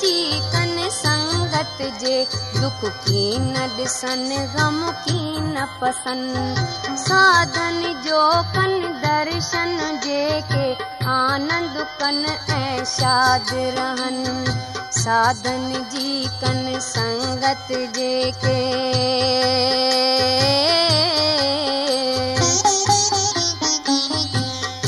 जी कन संगत जे दुख की न ॾिसन गम की न पसंद। साधन जो कन दर्शन जेके आनंद कन ऐं शाद रहन। साधन जी कन संगत जेके।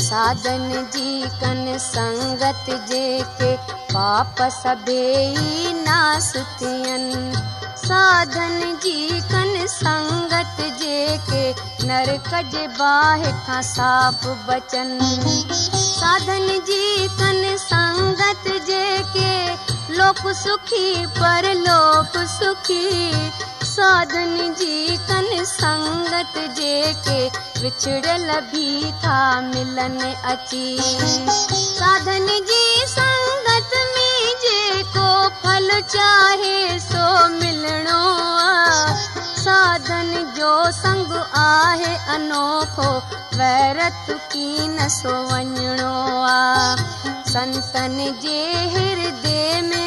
साधन जी कन संगत जेके पाप सभेई नासतियनि। साधन जी कन संगत जेके नरक जे बाहि खां साफ़ बचनि। साधन जी कन संगत जेके लोक सुखी पर लोक सुखी। साधन जी कन سنگت جيڪي وڇڙيل به ٿا ملن اچي. ساڌن جي سنگت ۾ جيڪو ڦل چاهي سو ملڻو ساڌن جو سنگ آهي انوکو ويرت ڪه نه سو وڃڻو آهي. سنتن جي هردي ۾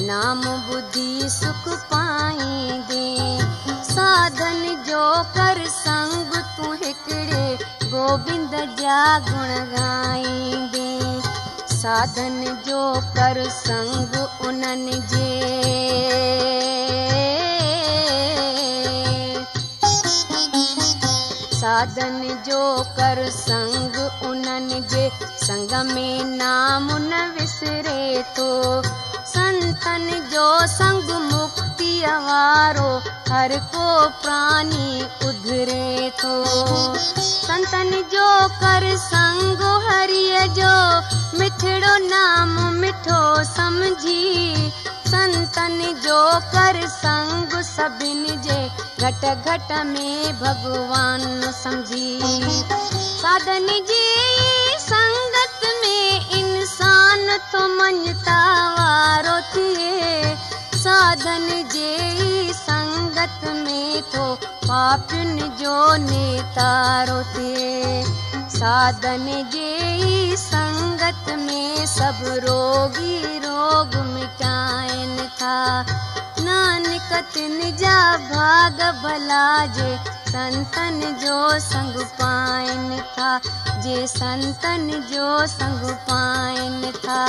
نام بڌ سک پائيندي ساڌن جو ڪر سنگ تون هڪڙي گوبند ساڌن جو ڪر سنگ انهن جي. ساڌن جو ڪر سنگ انهن جي. سنگ ۾ نام نه وسري ٿو سنتن جو سنگ مڪتي وارو هر ڪو پراڻي اڌري ٿو سنتن جو ڪر سنگ هري جو مٺڙو نام مٺو سمجهي. سنتن جو ڪر سنگ سڀني جي گهٽ گهٽ ۾ ڀڳوان سمجهي. ساڌن جي سنگت ۾ انسان وارو ٿئي साधन जे संगत में थो पापियुनि जो नेतारो थिए साधन जे संगत में सब रोगी रोग मिटाइनि था। नानक तिन जा भाग भला जे संतन जो संग पाइनि था। जे संतन जो संग पाइनि था।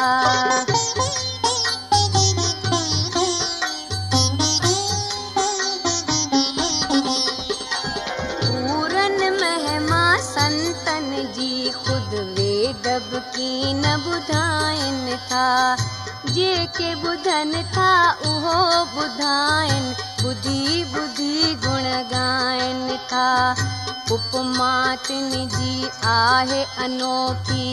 ويدب ڪه نه ٻڌائين ٿا. جيڪي ٻڌن ٿا اهو ٻڌائين ٻڌي ٻڌي گڻ ڳائين ٿا. اپما تن جي آهي انوکي.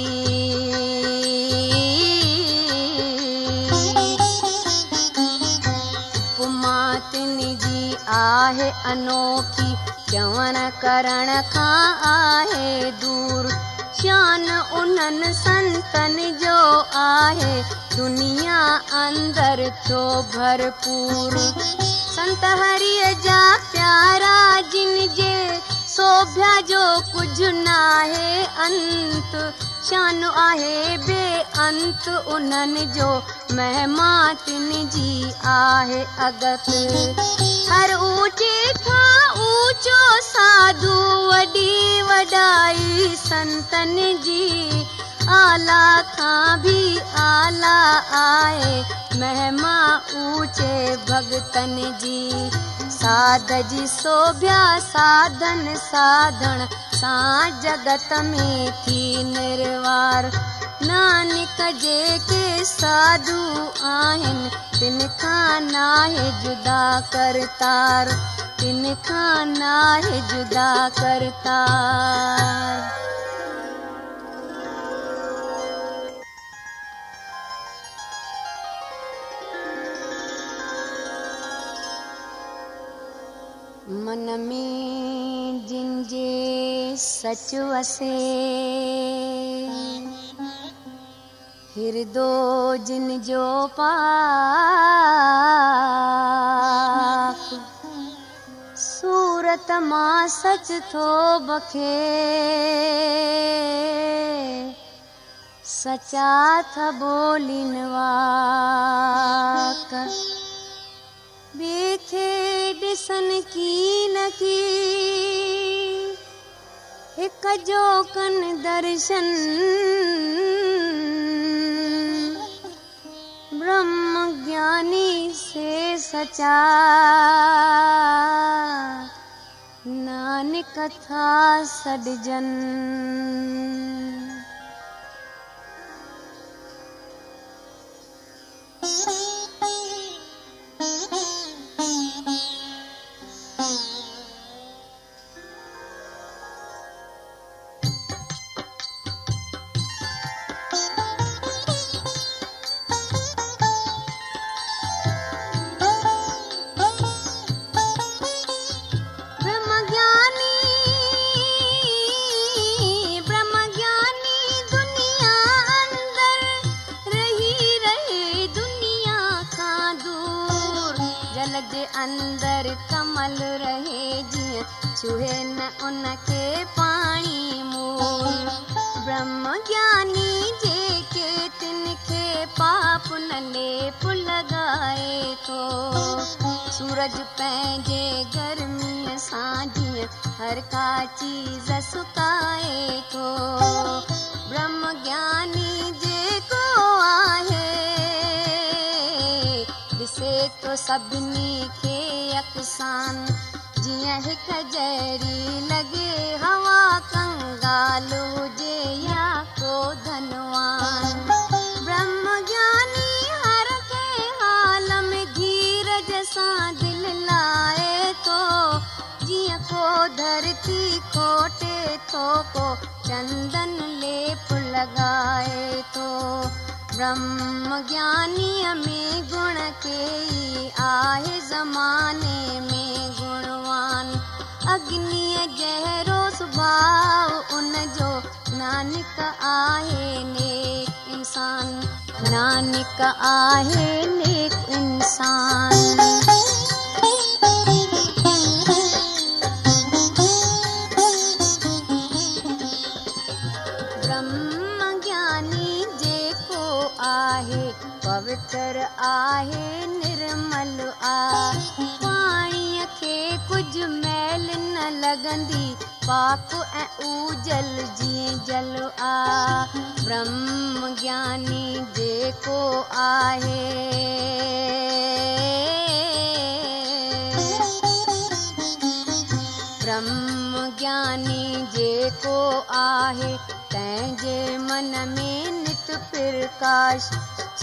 اپما تن جي آهي انوکي. چوڻ ڪرڻ کان آهي دور انهن سنتن جو آهي. دنيا اندر ٿيو ڀرپور. سنت هري جا پيارا جن جي سوڀيا جو ڪجهه ناهي انت. شان آهي بي انت انهن جو مهما تن جي آهي اگت. هر اوچي کان اوچو ساڌو وڏي وڏائي سنتن جي. اعليٰ کان به اعليٰ آهي مهما اوچي ڀگتن جي. ساڌ جي سوڀيا ساڌن ساڌڻ سان جگت ۾ ٿي نروار. نانڪ جيڪي ساڌو آهن تن کان ناهي جدا ڪرتار तिन खां नाहे जुदा करतार मन में जिन वसे हिरदो जिन जो पाक सूरत माँ सच थो बखे। सचा थ बोलिन वाक। ॿिए ॾिसनि की न की हिक जो दर्शन। ब्रह्म ज्ञानी से सचा। कथा सडजन्। جي اندر ڪمل رهي جيئن نه برهم گياني پاپ نه ليپ لڳائي ٿو سورج پنهنجي گرميءَ سان جيئن هر ڪا چيز سڪائي ٿو برهم گياني جيڪو آهي ٿو سڀني کي اڪسان. جيئن هڪ جهڙي لڳي هوا ڪنگال هجي يا ڪو ڌنوان. برهم گياني هر ڪي حال ۾ ڌيرج سان دل لاءِ ٿو جيئن ڪو ڌرتي کوٽي ٿو ڪو چندن ليپ لڳائي ٿو ब्रह्म ज्ञानीअ में गुण के आहे ज़माने में गुणवान। अग्नीअ जहिड़ो सुभाउ उन जो नानक आहे नेक इंसान। नानक आहे नेक इंसान پوتر آهي نرمل آهي. پاڻيءَ کي ڪجهه ميل نه لڳندي پاڪ ۽ اوجل جيئن جل آ برهم گياني جيڪو آهي. برهم گياني جيڪو آهي تنهن جي من ۾ نت پرڪاش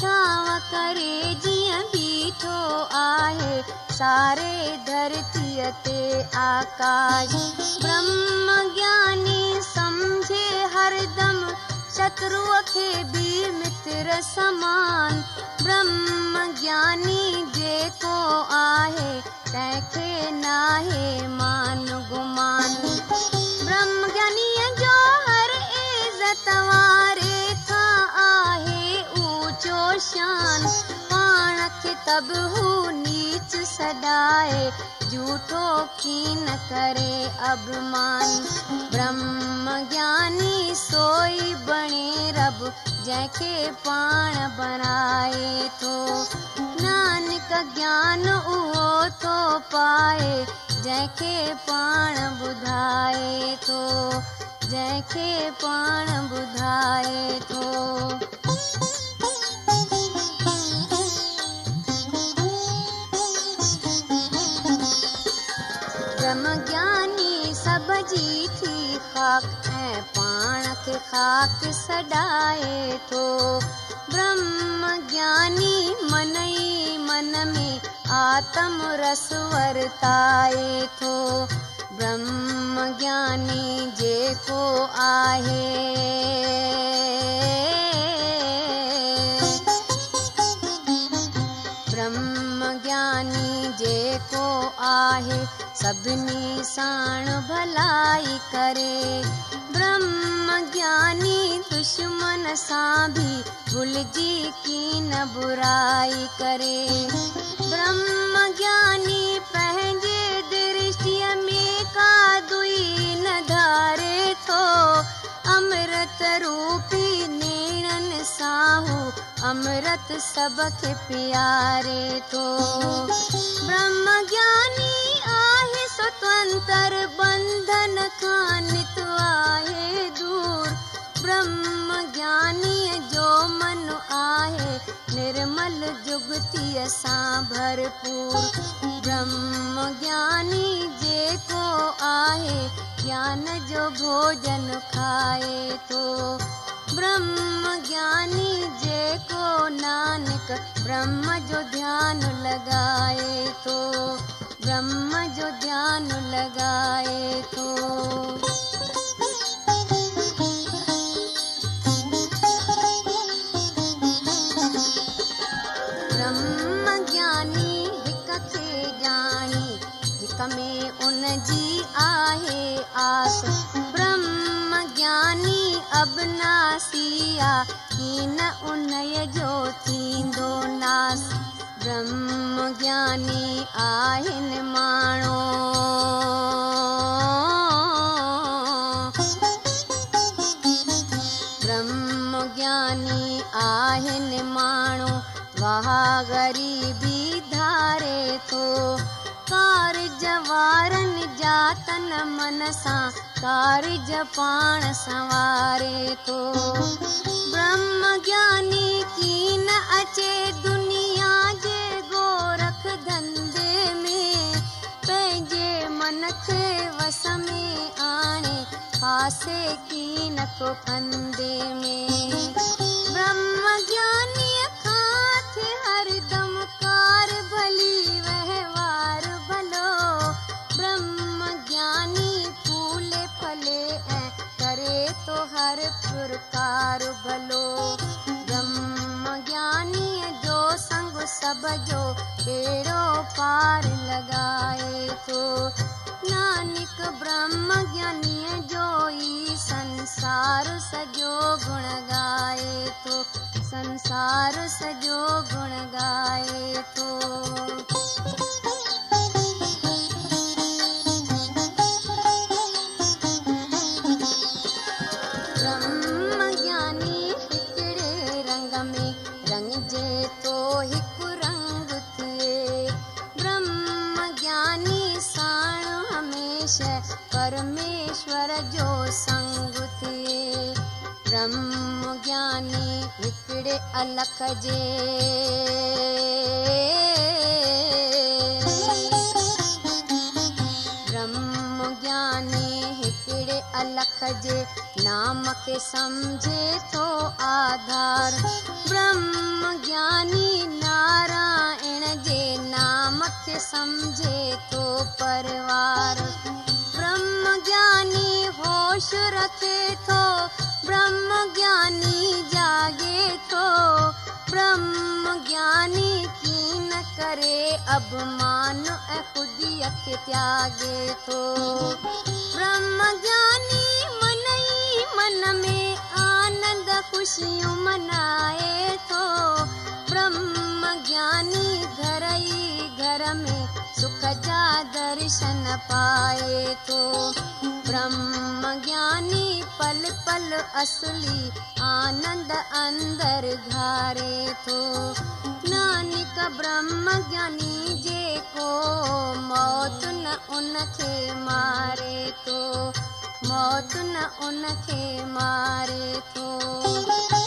ڇانو ڪري جيئن بيٺو آهي ساري ڌرتيءَ تي آڪاش. برهم گياني سمجهي هردم شترئ کي به متر سمان. برهم گياني جيڪو آهي تنهن کي ناهي مان گمان. برهم جڃانيءَ جو هر عزت واري آهي शान पाण खे तब हू नीच सदाए झूठो की न करे अभिमान। ब्रह्म ज्ञानी सोई बणे रब जंहिंखे पाण बनाए थो नानक ज्ञान उहो थो पाए जंहिंखे पाण ॿुधाए थो जंहिंखे पाण ॿुधाए थो ऐं पाण खे खाक सॾाए थो ब्रह्म ज्ञानी मन ई मन में आत्म रस वरताए थो ब्रह्म ज्ञानी जेको आहे سڀني ساڻ ڀلائي ڪري. برهم گياني دشمن سان به ڀلجي ڪري. ٿو امرت روپي هو امرت پياري ٿو برهم گياني स्वतंत्र बंधन खानित आए दूर। ब्रह्म ज्ञानी जो मन आए, निर्मल जुगती सा भरपूर। ब्रह्म ज्ञानी जे को आए, ज्ञान जो भोजन खाए तो। ब्रह्म ज्ञानी जे को नानक, ब्रह्म जो ध्यान लगाए तो। ब्रह्म जो ध्यानु लॻाए थो ڪارج پاڻ سنواري ٿو برهم گياني ڪه نه اچي دنيا جي گورک ڌنڌي ۾. پنهنجي من کي وس ۾ آڻي ڦاسي ڪه نه ڪو فندي ۾. برهم جڃانيءَ پرڪار ڀلو. برهم جڃانيءَ جو سنگ سڀ جو ٻيڙو پار لڳائي ٿو نانڪ برهم جڃانيءَ جو ئي سنسار سڄو گڻ ڳائي ٿو سنسار سڄو گڻ ڳائي ٿو پرميشور جو سنگ ٿئي برهم گياني هڪڙي الک جي. برهم گياني هڪڙي الک جي. نام کي سمجهي ٿو آڌار. برهم گياني نارائڻ جي. نام کي سمجهي ٿو پريوار ्रह्म ज्ञानी होश र ब्रह्म ज्ञानी ज्ञागे ब्रह्म ज्ञानी कीनरे अख त्यागे थो ब्रह्म ज्ञानी ई मन में आनंद आनन्दुशि मना सुख जा दर्शन पाए थो ब्रह्म ज्ञानी पल पल असली आनंद अंदर घारे थो नानक ब्रह्म ज्ञानी जेको मौत न उनखे मारे थो मौत न उनखे मारे थो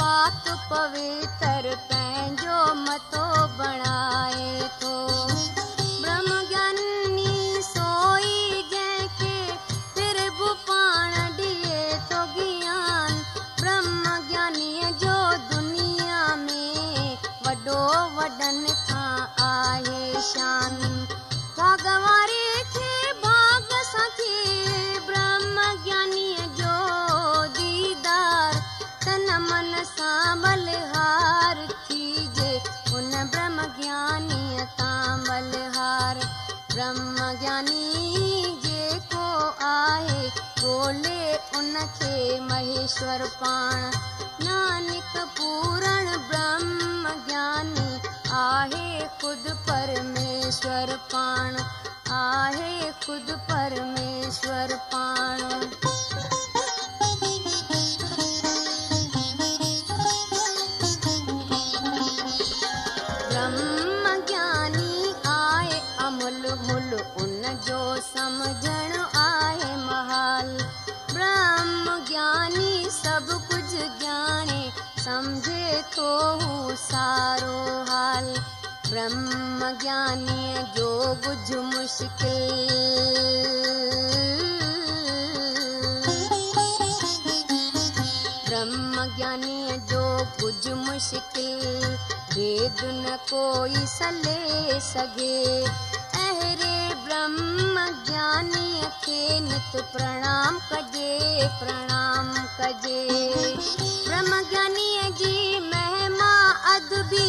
पाक पवित्र पंहिंजो मथो बणाए थो उनखे महेश्वर पाण। नानक पूरण ब्रह्म ज्ञानी आहे ख़ुदि परमेश्वर पाण। आहे ख़ुदि परमेश्वर पाण। ब्रह्म ज्ञानी आहे अमुल मुल उन जो समझण ज्ञानी सम्झे हू सारो हाल। ब्रह्म ज्ञानीअ जो कुझु मुश्किल। ब्रह्म ज्ञानीअ जो कुझु मुश्किल। भेद न कोई सले सघे अहिड़े ब्रह्म ज्ञानीअ खे नित प्रणाम कजे प्रणाम ڪجي برهم جڃانيءَ جي مهما آهي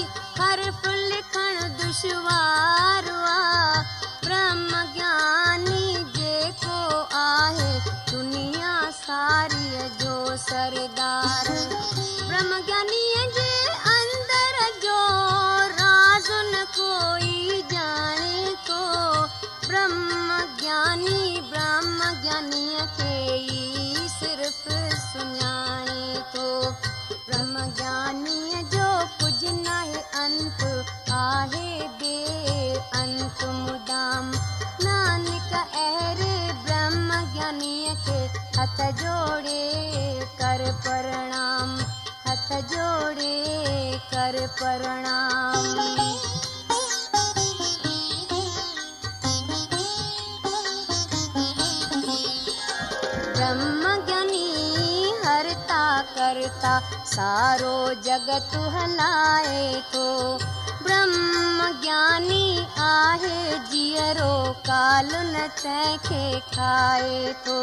برهم گياني جيڪو آهي دنيا ساريءَ جو سردار. برهم جڃانيءَ جي اندر جو راز نه ڪوئي ڄاڻي ٿو برهم گياني برهم جڃانيءَ کي ئي صرف ब्रह्म ज्ञानीअ जो कुझु न आहे बे अंत मुदाम। नानक अहिड़े ब्रह्म जोड़े कर प्रणाम। हथ जोड़े कर प्रणाम करता सारो जगत हलाए थो ब्रह्म ज्ञानी आहे जीअरो काल न तंहिंखे खाए थो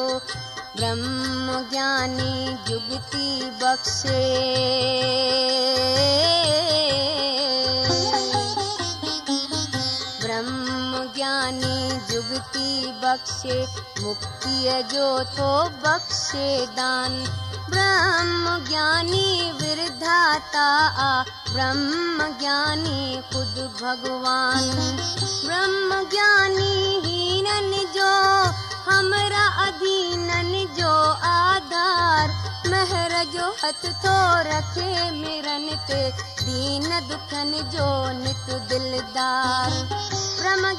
ब्रह्म ज्ञानी जुगती बख़्शे। ज्ञानी जुगती बख़्शे मुक्तिअ जो थो बख़्शे दान ब्रह्म ज्ञानी विरधाता आ ब्रह्म ज्ञानी ख़ुदि भगवान। ब्रह्म ज्ञानी जो हमरा अधीननि जो आधार। महर जो हथ थो रखे मिरन ते दीन दुखनि जो नित दिलदार। ब्रह्म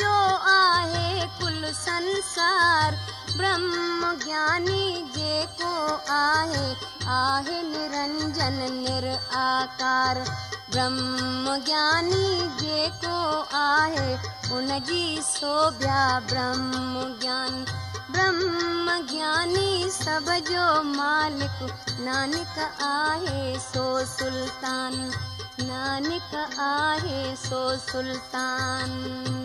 جو آهي ڪل سنسار برهم گياني جيڪو آهي آهي نرنجن نراڪار. برهم گياني جيڪو آهي ان جي سوڀيا برهم گيان برهم گياني سڀ جو مالڪ نانڪ آهي سو سلطان. نانڪ آهي سو سلطان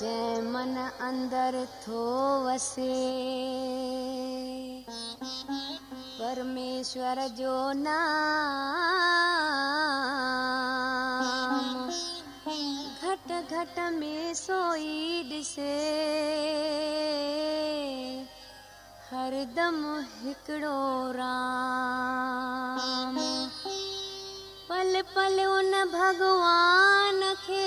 जंहिं मन अंदर थो वसे। परमेश्वर जो नाम घट घट में सोई ॾिसे हरदम हिकिड़ो राम। पल पल उन भगवान खे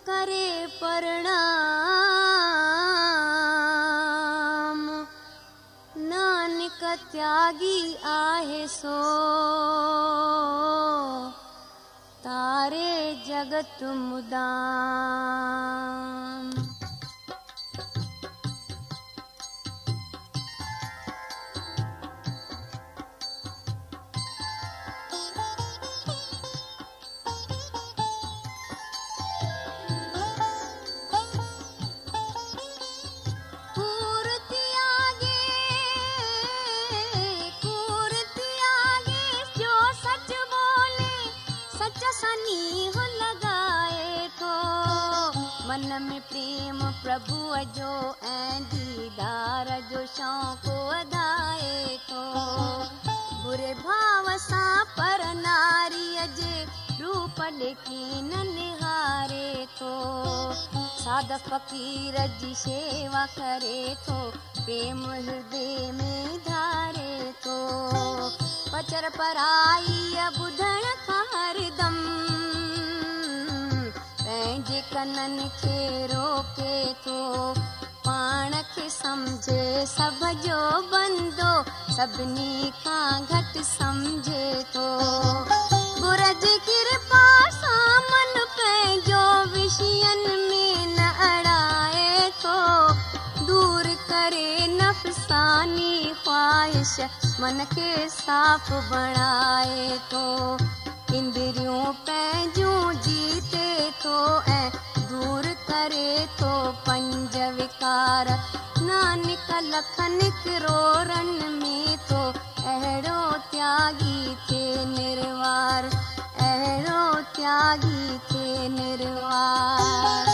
करे प्रणाम। नानक त्यागी आहे सो। तारे जगत मुदाम ۾ پريم پرڀو جو ۽ ديدار جو شوق وڌائي تو بري ڀاو سان پر ناريءَ جي روپ ڏيڪي نه نهاري ٿو. ساڌ فقير جي شيوا ڪري ٿو پريم هردي ۾ ڌاري ٿو. پڪچر پرائي ٻڌڻ کان هردم ڪنن کي روڪي ٿو پاڻ کي سمجهي سڀ جو بندو سڀني کان گهٽ سمجهي ٿو گرج ڪرپا سان من پنهنجو وشين ۾ نه اڙائي ٿو دور ڪري نفساني خواهش من کي صاف بڻائي ٿو اندريون پنهنجون جيتي ٿو ۽ دور ڪري ٿو پنج وڪار. نانڪ لکن ڪروڙن ۾ ٿو اهڙو تياگي ٿي نروار. اهڙو تياگي ٿي نروار.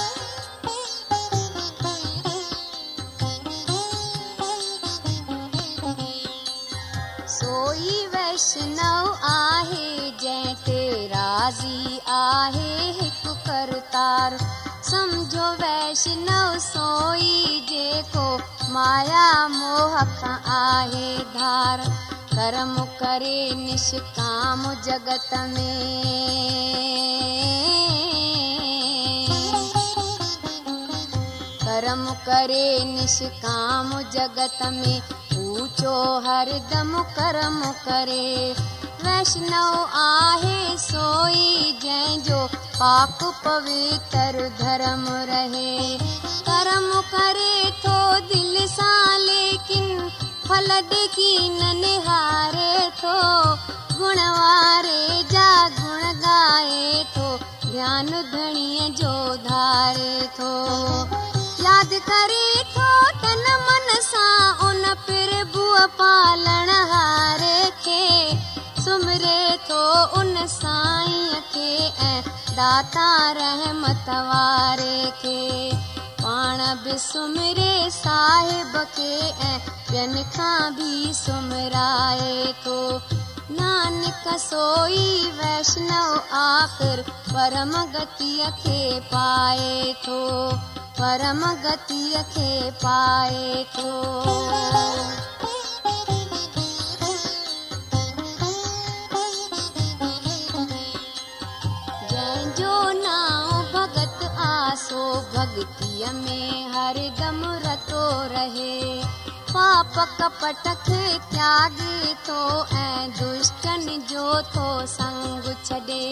سوئي ويشنو آهي جنهن تي راضي آهي هڪ ڪرتار سمجهو ويشنو سوئي جيڪو مايا موهه کان آهي ڌار. ڪرم ڪري نشڪام جگت ۾. ڪرم ڪري نشڪام جگت ۾ اوچو هردم ڪرم ڪري. ويشنو آهي سوئي جنهن جو پاڪ پوتر ڌرم رهي. ڪرم ڪري ٿو دل سان ليڪن ڦل ڏيکي نه نهاري ٿو گڻ واري جا گڻ ڳائي ٿو ڌيان ڌڻيءَ جو ڌاري ٿو ياد ڪري ٿو تن من سان ان پرڀوءَ پالڻ هاري کي سمري ٿو ان سائينءَ کي ۽ दाता रहमत वारे खे पाण बि सुमरे साहिब खे ऐं ॿियनि खां बि सुमराए थो नानक सोई वैष्णव आख़िर परम गतीअ खे पाए थो परम गतीअ खे पाए थो भगतीअ में हरदम रतो रहे। पाप कपट खे त्यागे थो ऐं दुष्टनि जो थो संग छॾे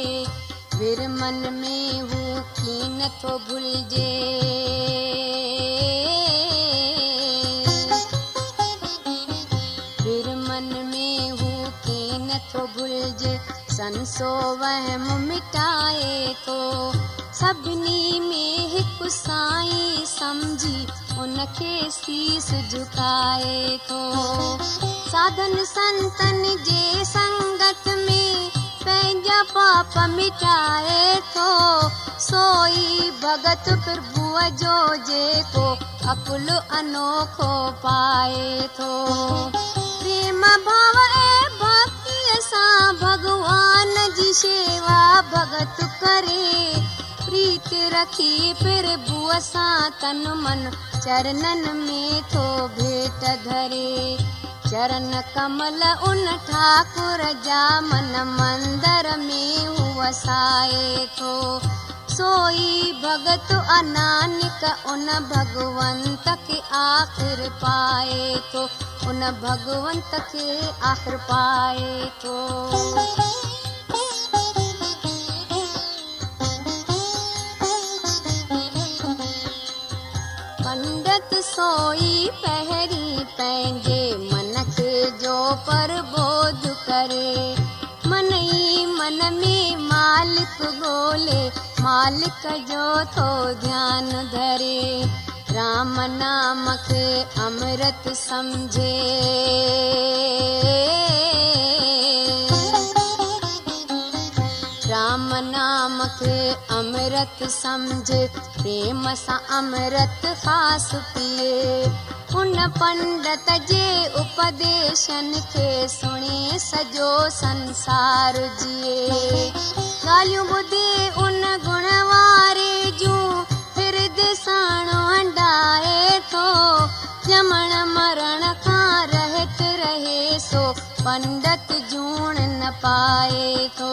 फिर मन में हू कीन थो भुलिजे फिर मन में हू कीन थो भुलिजे संसो वहम मिटाए थो سڀني ۾ هڪ سائين سمجهي ان کي شيس جهڪائي ٿو ساڌن سنتن جي سنگت ۾ پنهنجا پاپ مٽائي ٿو سوئي ڀڳت پرڀوءَ جو جيڪو عقل انوکو پائي ٿو پريم ڀاو ۽ ڀڪتيءَ سان ڀڳوان جي شيوا ڀڳت ڪري प्रीत रखी प्रभुअ सां तन मन। चरणनि में थो भेट धरे। चरण कमल उन ठाकुर जा मन मंदर में वसाए थो सोई भगत अनानिक उन भगवंत खे आख़िर पाए थो उन भगवंत खे आख़िर पाए थो सोई पहिरीं पंहिंजे मन मन में मालिक ॻोल्हे मालिक जो थो ध्यानु धरे। राम अमृत सम्झे نام کي امرت سمجهه پريم سان امرت خاص پيئي. ان پنڊت جي اپديشن کي سڻي سڄو سنسار جيئي. ڳالهيون ٻڌي ان گڻ واري جون فرد ساڻ هنڊائي ٿو. ڄمڻ مرڻ کان رهت رهي سو پنڊت جوڻ نه پائي ٿو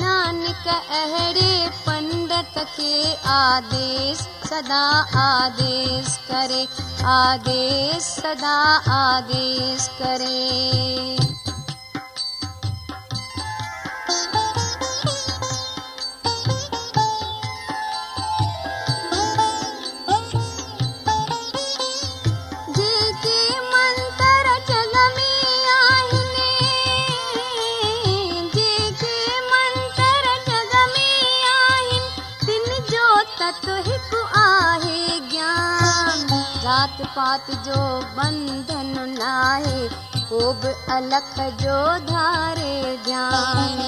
नानक अहिड़े पंडित खे आदेश सदा आदेश करे। आदेश सदा आदेश करे جات پات جو بنڌن ناهي ڪو به الک جو ڌاري ڌيان.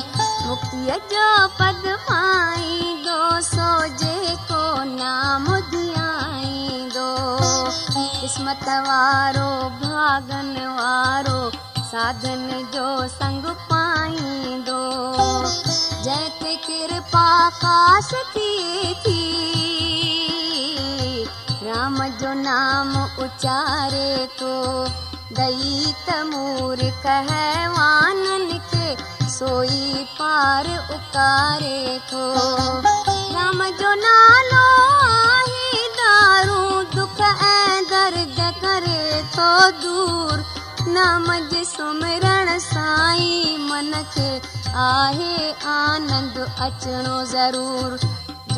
مڪتيءَ جو پد پائيندو سو جيڪو نام ڌيائيندو. قسمت وارو ڀاگن وارو ساڌن جو سنگ پائيندو. جنهن تي ڪرپا خاص ٿئي ٿي رام جو نام اچاري ٿو دئي تمور ڪهوانن کي سوئي پار اڪاري ٿو رام جو نالو آهي دارو دک ۽ درد ڪري ٿو دور. نام جي سمرڻ سائين من کي آهي آنند اچڻو ضرور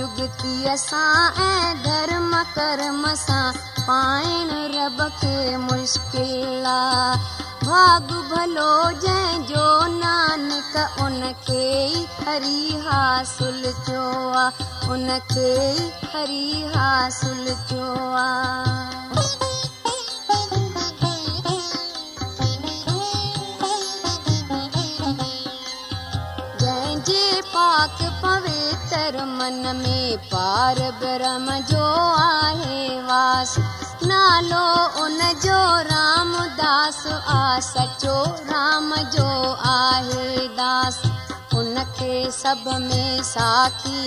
جگتيءَ سان ۽ ڌرم ڪرم سان. پائڻ رب کي مشڪل. آهي ڀاڳ ڀلو جنهن جو نانڪ ان کي ئي هري حاصل ٿيو آهي ان کي ئي هري حاصل ٿيو آهي पाक पवित्र मन में पार ब्रह्म जो आहे वास। नालो उन जो रामदास आ सचो राम जो आहे दास। उनखे सभ में साखी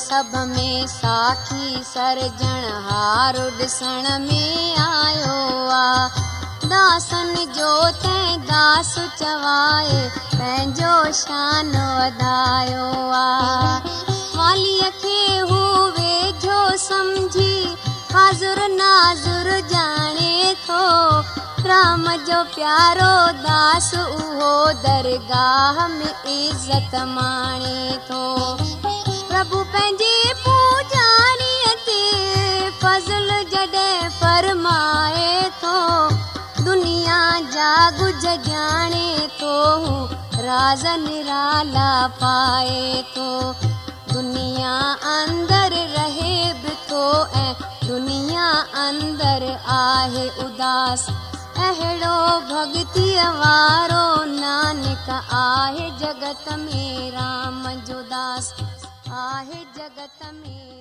سڀ ۾ ساکي سرجڻ هار ڏسڻ ۾ آيو آ. داسن جو تنهن داس چوائي پنهنجو شان وڌايو آ. ماليءَ کي هو ويجهو سمجهي حاضر ناظر جاني ٿو. رام جو پيارو داس اهو درگاهه ۾ عزت ماڻي ٿو پرڀو پنهنجي پوجاريءَ تي دنيا اندر رهي به ٿو ۽ دنيا اندر آهي اداس. اهڙو ڀڳتيءَ وارو نانڪ آهي جگت ۾ رام جو داس आहे जगत में।